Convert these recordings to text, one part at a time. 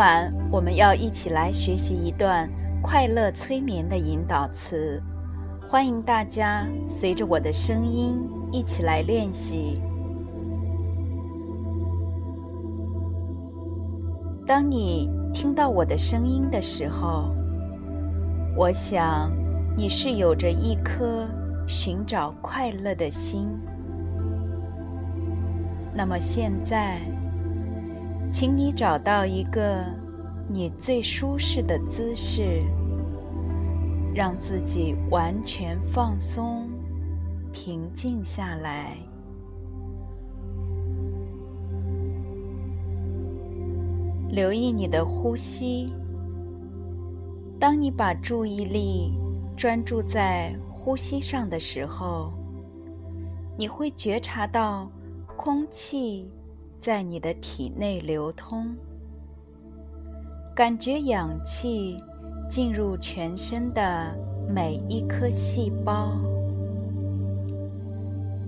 晚我们要一起来学习一段快乐催眠的引导词，欢迎大家随着我的声音一起来练习。当你听到我的声音的时候，我想你是有着一颗寻找快乐的心。那么现在。请你找到一个你最舒适的姿势，让自己完全放松、平静下来。留意你的呼吸。当你把注意力专注在呼吸上的时候，你会觉察到空气。在你的体内流通，感觉氧气进入全身的每一颗细胞，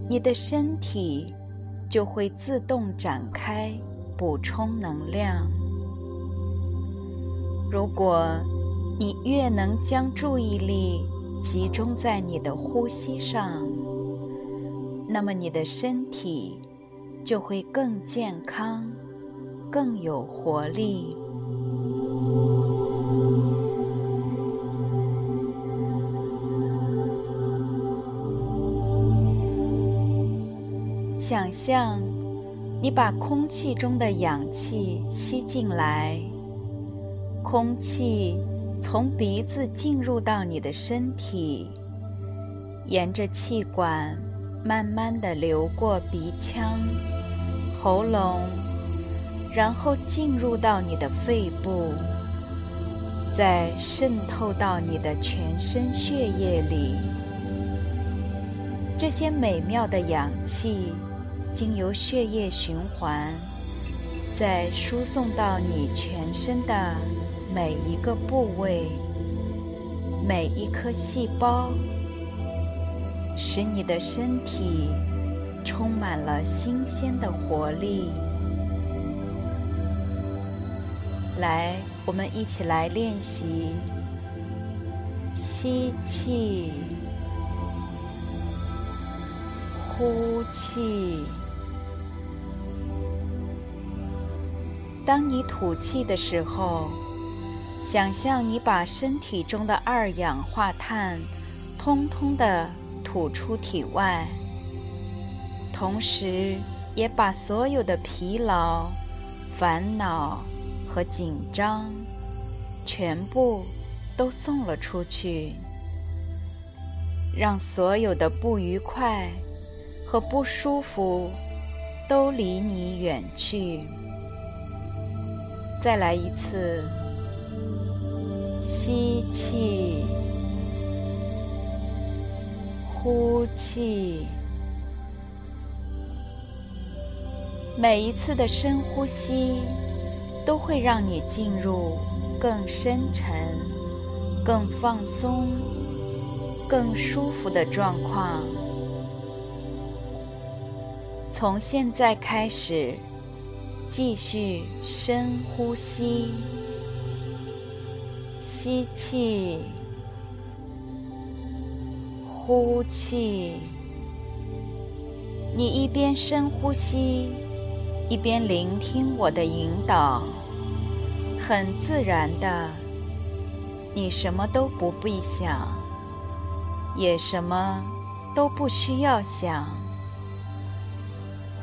你的身体就会自动展开补充能量。如果你越能将注意力集中在你的呼吸上，那么你的身体。就会更健康，更有活力。想象你把空气中的氧气吸进来，空气从鼻子进入到你的身体，沿着气管。慢慢的流过鼻腔、喉咙，然后进入到你的肺部，再渗透到你的全身血液里。这些美妙的氧气经由血液循环，再输送到你全身的每一个部位、每一颗细胞。使你的身体充满了新鲜的活力。来，我们一起来练习：吸气，呼气。当你吐气的时候，想象你把身体中的二氧化碳通通的。吐出体外，同时也把所有的疲劳、烦恼和紧张全部都送了出去，让所有的不愉快和不舒服都离你远去。再来一次，吸气。呼气，每一次的深呼吸都会让你进入更深沉、更放松、更舒服的状况。从现在开始，继续深呼吸，吸气。呼气，你一边深呼吸，一边聆听我的引导，很自然的，你什么都不必想，也什么都不需要想，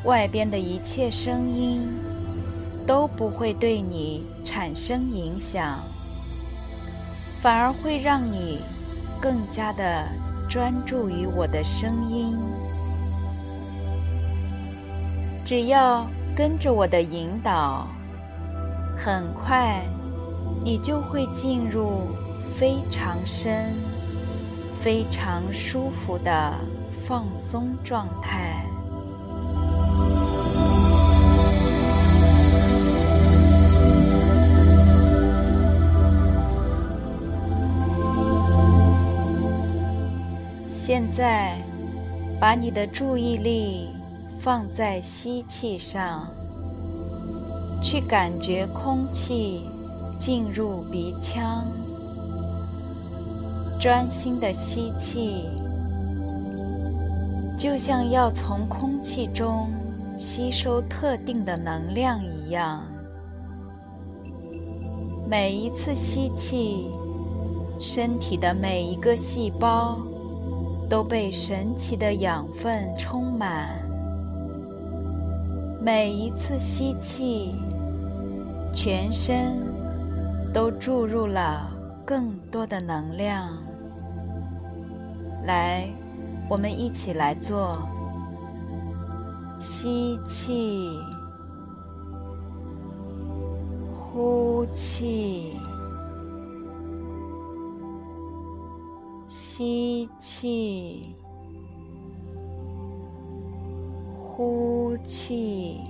外边的一切声音都不会对你产生影响，反而会让你更加的。专注于我的声音，只要跟着我的引导，很快，你就会进入非常深、非常舒服的放松状态。现在，把你的注意力放在吸气上，去感觉空气进入鼻腔，专心的吸气，就像要从空气中吸收特定的能量一样。每一次吸气，身体的每一个细胞。都被神奇的养分充满。每一次吸气，全身都注入了更多的能量。来，我们一起来做：吸气，呼气。吸气，呼气，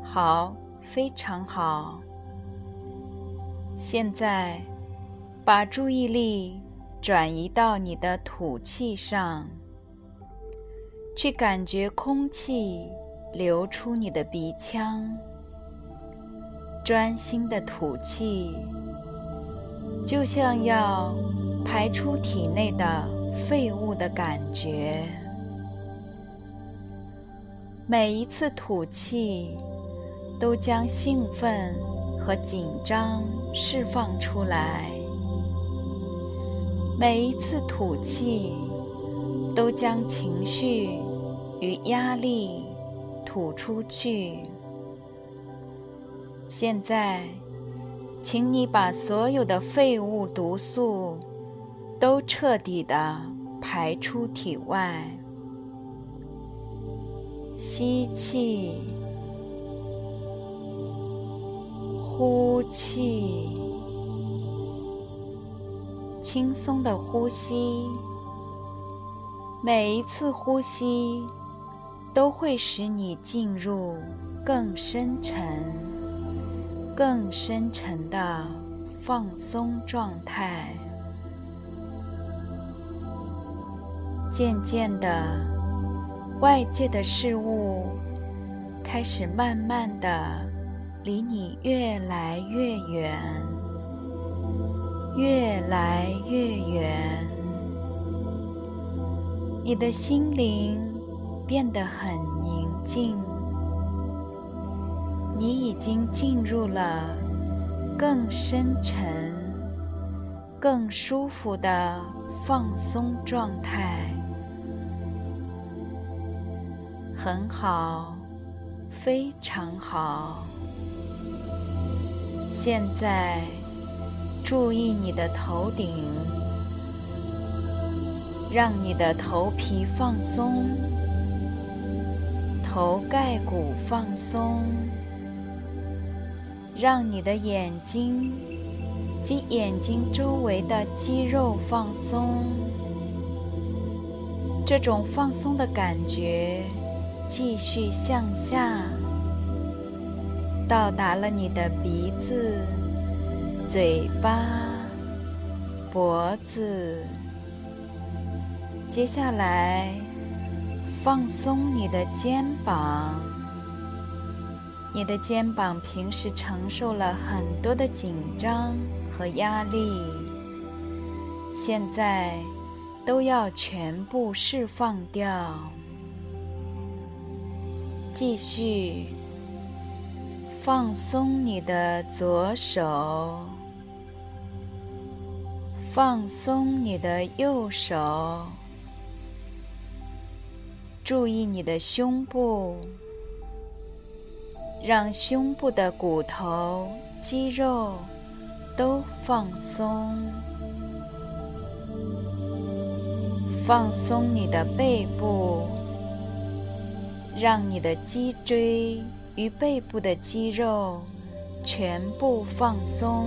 好，非常好。现在，把注意力转移到你的吐气上，去感觉空气流出你的鼻腔，专心的吐气。就像要排出体内的废物的感觉，每一次吐气都将兴奋和紧张释放出来，每一次吐气都将情绪与压力吐出去。现在。请你把所有的废物、毒素都彻底的排出体外。吸气，呼气，轻松的呼吸。每一次呼吸都会使你进入更深沉。更深沉的放松状态，渐渐的，外界的事物开始慢慢的离你越来越远，越来越远。你的心灵变得很宁静。你已经进入了更深沉、更舒服的放松状态，很好，非常好。现在注意你的头顶，让你的头皮放松，头盖骨放松。让你的眼睛及眼睛周围的肌肉放松，这种放松的感觉继续向下，到达了你的鼻子、嘴巴、脖子。接下来，放松你的肩膀。你的肩膀平时承受了很多的紧张和压力，现在都要全部释放掉。继续放松你的左手，放松你的右手，注意你的胸部。让胸部的骨头、肌肉都放松，放松你的背部，让你的脊椎与背部的肌肉全部放松，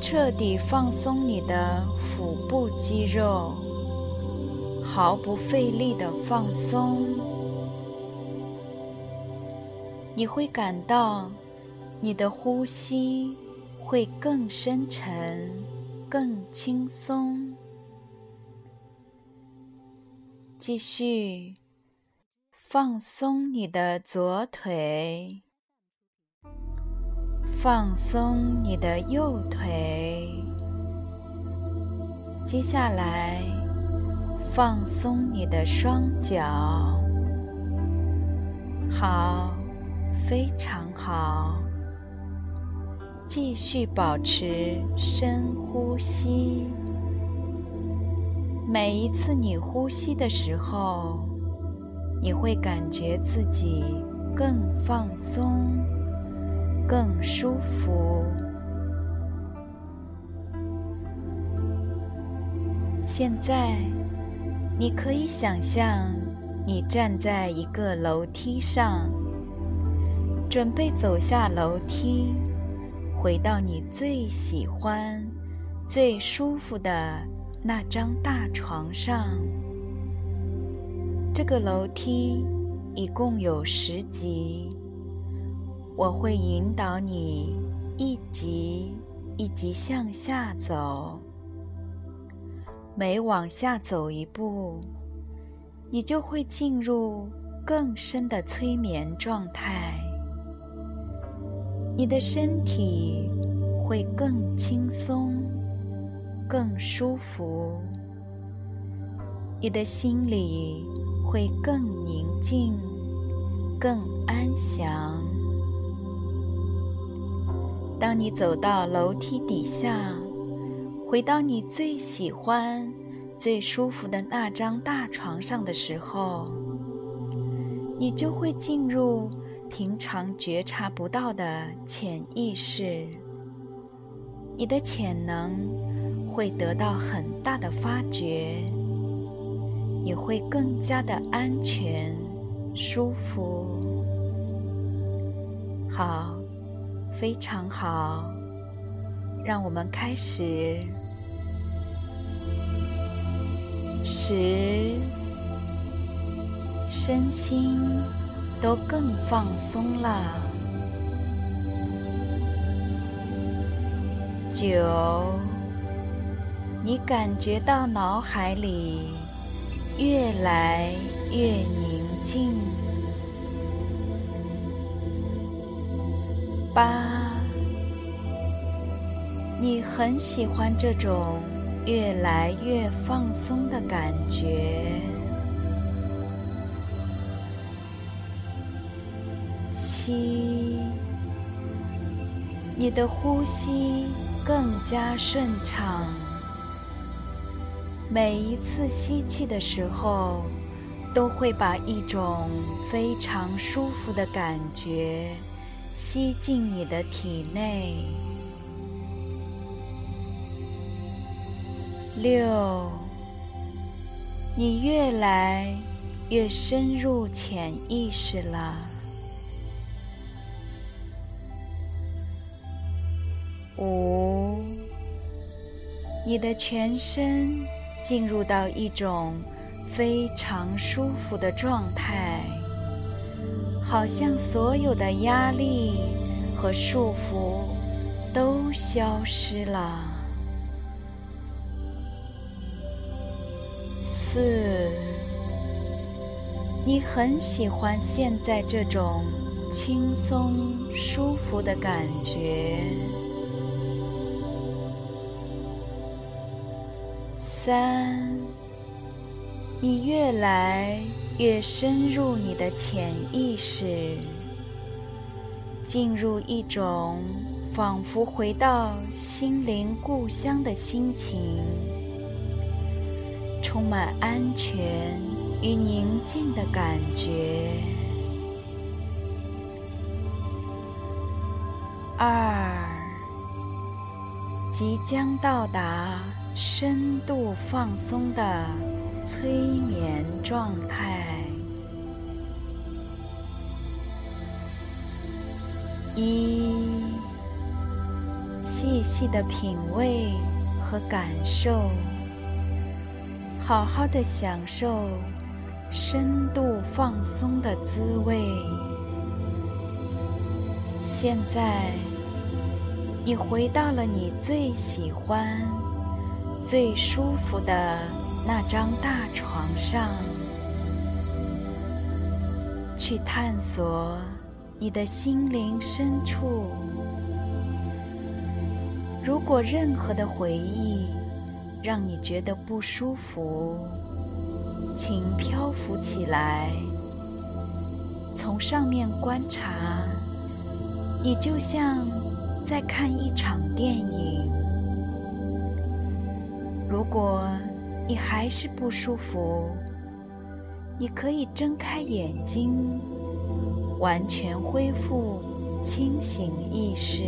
彻底放松你的腹部肌肉，毫不费力的放松，你会感到你的呼吸会更深沉、更轻松。继续放松你的左腿，放松你的右腿。接下来，放松你的双脚。好，非常好。继续保持深呼吸。每一次你呼吸的时候，你会感觉自己更放松、更舒服。现在，你可以想象你站在一个楼梯上，准备走下楼梯，回到你最喜欢、最舒服的。那张大床上，这个楼梯一共有十级，我会引导你一级一级向下走。每往下走一步，你就会进入更深的催眠状态，你的身体会更轻松。更舒服，你的心里会更宁静、更安详。当你走到楼梯底下，回到你最喜欢、最舒服的那张大床上的时候，你就会进入平常觉察不到的潜意识，你的潜能。会得到很大的发掘，你会更加的安全、舒服。好，非常好，让我们开始。十，身心都更放松了。九。你感觉到脑海里越来越宁静。八，你很喜欢这种越来越放松的感觉。七，你的呼吸更加顺畅。每一次吸气的时候，都会把一种非常舒服的感觉吸进你的体内。六，你越来越深入潜意识了。五，你的全身。进入到一种非常舒服的状态，好像所有的压力和束缚都消失了。四，你很喜欢现在这种轻松舒服的感觉。三，你越来越深入你的潜意识，进入一种仿佛回到心灵故乡的心情，充满安全与宁静的感觉。二，即将到达。深度放松的催眠状态。一，细细的品味和感受，好好的享受深度放松的滋味。现在，你回到了你最喜欢、最舒服的那张大床上，去探索你的心灵深处。如果任何的回忆让你觉得不舒服，请漂浮起来，从上面观察。你就像在看一场电影。如果你还是不舒服，你可以睁开眼睛，完全恢复清醒意识。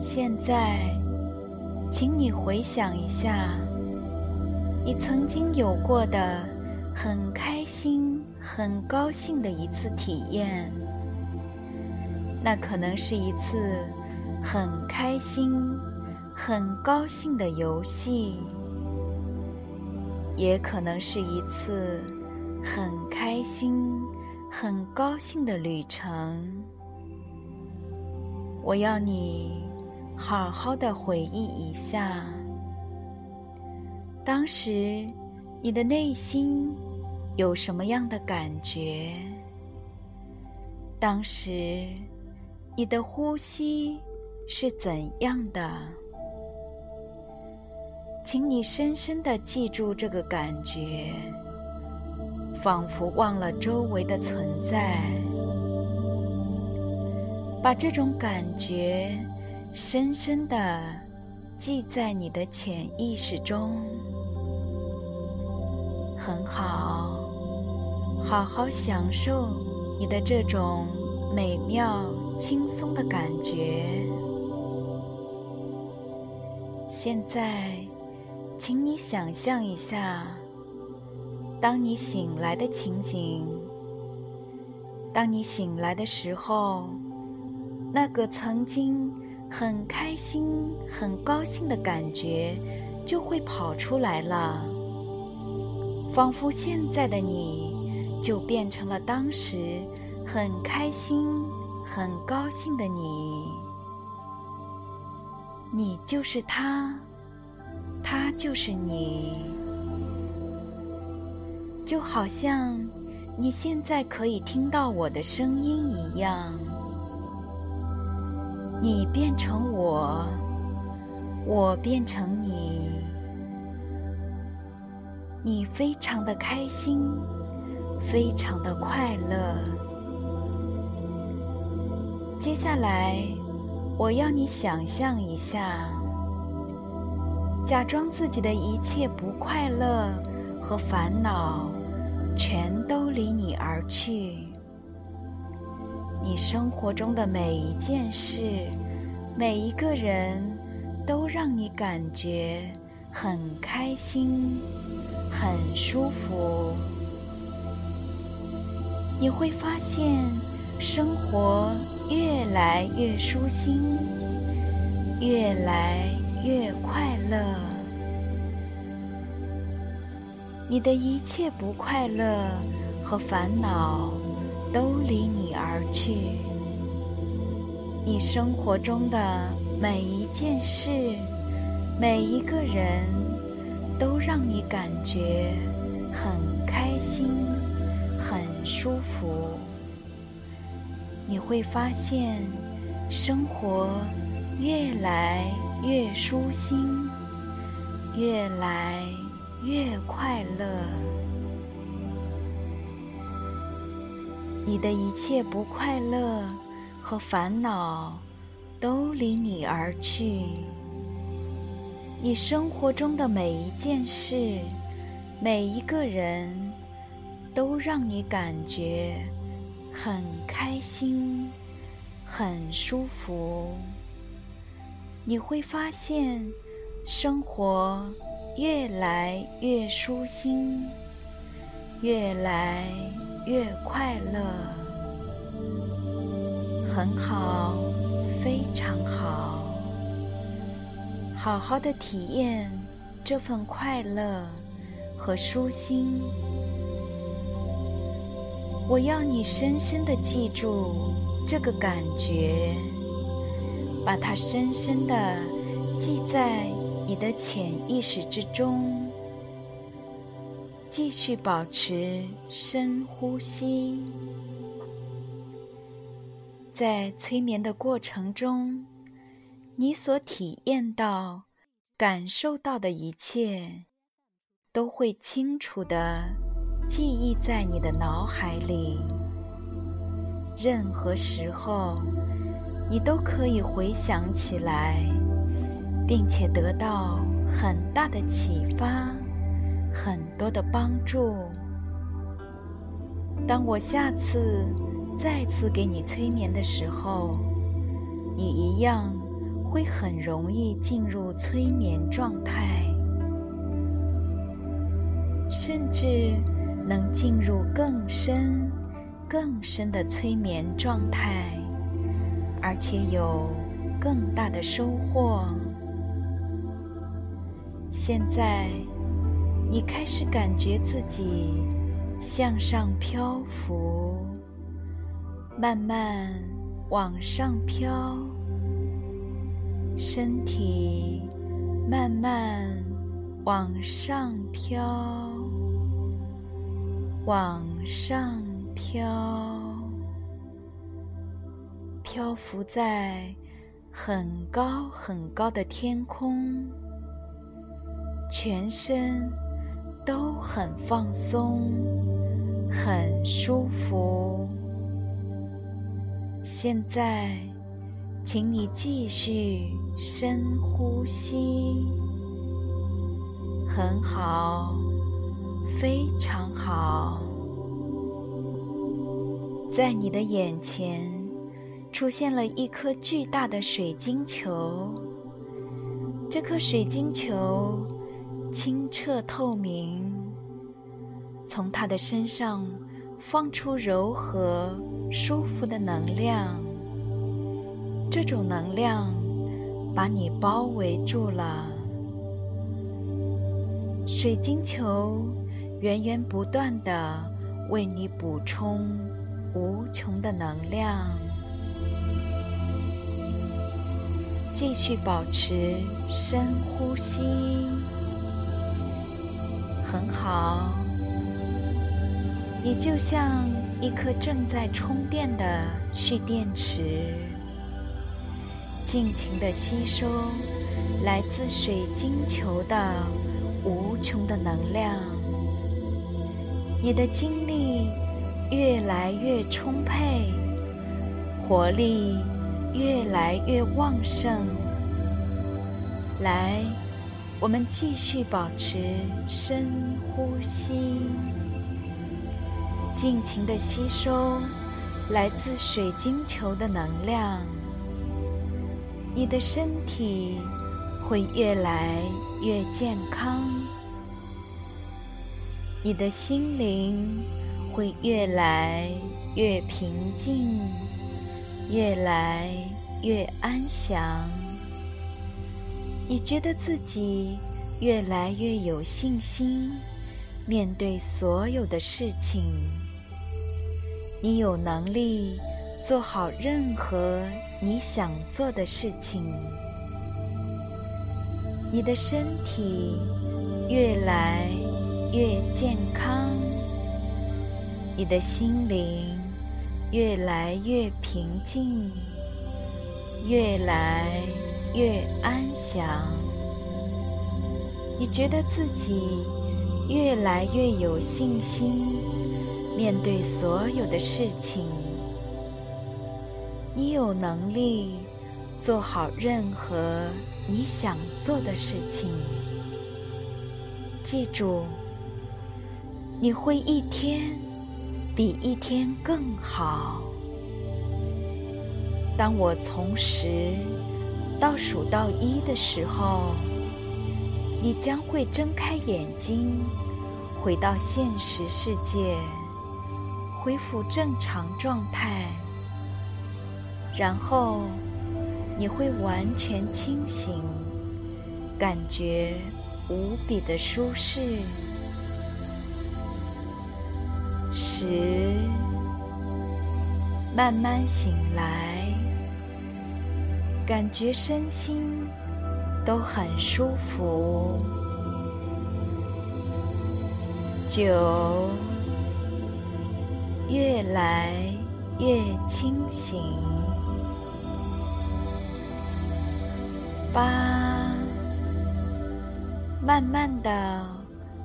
现在，请你回想一下，你曾经有过的很开心。很高兴的一次体验，那可能是一次很开心、很高兴的游戏，也可能是一次很开心、很高兴的旅程。我要你好好的回忆一下，当时你的内心。有什么样的感觉？当时你的呼吸是怎样的？请你深深的记住这个感觉，仿佛忘了周围的存在，把这种感觉深深的记在你的潜意识中。很好。好好享受你的这种美妙、轻松的感觉。现在，请你想象一下，当你醒来的情景。当你醒来的时候，那个曾经很开心、很高兴的感觉就会跑出来了，仿佛现在的你。就变成了当时很开心、很高兴的你。你就是他，他就是你，就好像你现在可以听到我的声音一样。你变成我，我变成你，你非常的开心。非常的快乐。接下来，我要你想象一下，假装自己的一切不快乐和烦恼全都离你而去。你生活中的每一件事、每一个人都让你感觉很开心、很舒服。你会发现，生活越来越舒心，越来越快乐。你的一切不快乐和烦恼都离你而去。你生活中的每一件事、每一个人，都让你感觉很开心。很舒服，你会发现生活越来越舒心，越来越快乐。你的一切不快乐和烦恼都离你而去。你生活中的每一件事，每一个人。都让你感觉很开心、很舒服。你会发现生活越来越舒心，越来越快乐。很好，非常好，好好的体验这份快乐和舒心。我要你深深的记住这个感觉，把它深深的记在你的潜意识之中。继续保持深呼吸，在催眠的过程中，你所体验到、感受到的一切，都会清楚的。记忆在你的脑海里，任何时候你都可以回想起来，并且得到很大的启发，很多的帮助。当我下次再次给你催眠的时候，你一样会很容易进入催眠状态，甚至。能进入更深、更深的催眠状态，而且有更大的收获。现在，你开始感觉自己向上漂浮，慢慢往上飘，身体慢慢往上飘。往上飘，漂浮在很高很高的天空，全身都很放松，很舒服。现在，请你继续深呼吸，很好。非常好，在你的眼前出现了一颗巨大的水晶球。这颗水晶球清澈透明，从它的身上放出柔和、舒服的能量。这种能量把你包围住了，水晶球。源源不断的为你补充无穷的能量，继续保持深呼吸，很好。你就像一颗正在充电的蓄电池，尽情的吸收来自水晶球的无穷的能量。你的精力越来越充沛，活力越来越旺盛。来，我们继续保持深呼吸，尽情的吸收来自水晶球的能量。你的身体会越来越健康。你的心灵会越来越平静，越来越安详。你觉得自己越来越有信心，面对所有的事情。你有能力做好任何你想做的事情。你的身体越来。越健康，你的心灵越来越平静，越来越安详。你觉得自己越来越有信心，面对所有的事情。你有能力做好任何你想做的事情。记住。你会一天比一天更好。当我从十倒数到一的时候，你将会睁开眼睛，回到现实世界，恢复正常状态，然后你会完全清醒，感觉无比的舒适。十，慢慢醒来，感觉身心都很舒服。九，越来越清醒。八，慢慢的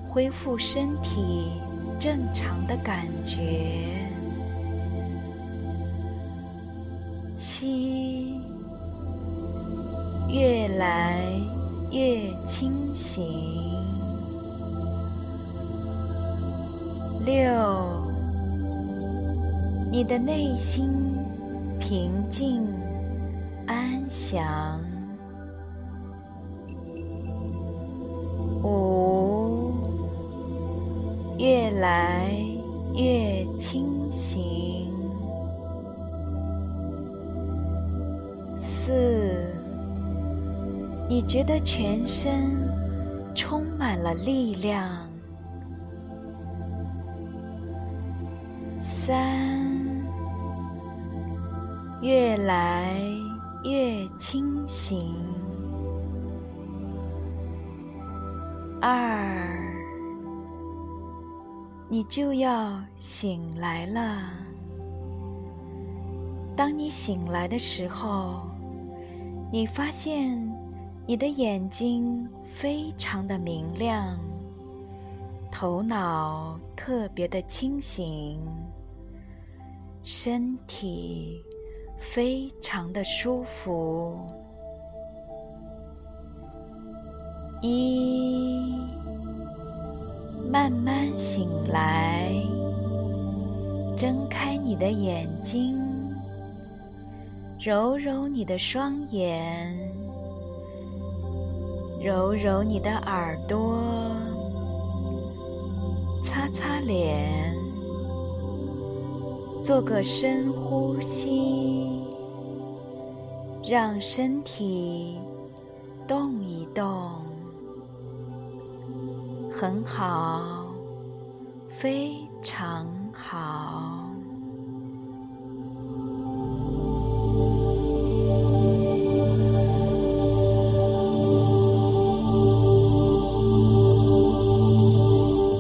恢复身体正常的感觉。七，越来越清醒。六，你的内心平静安详。越来越清醒。四，你觉得全身充满了力量。三，越来越清醒。二，你就要醒来了。当你醒来的时候，你发现你的眼睛非常的明亮，头脑特别的清醒。身体非常的舒服。一，慢慢醒来，睁开你的眼睛，揉揉你的双眼，揉揉你的耳朵，擦擦脸。做个深呼吸，让身体动一动，很好，非常好。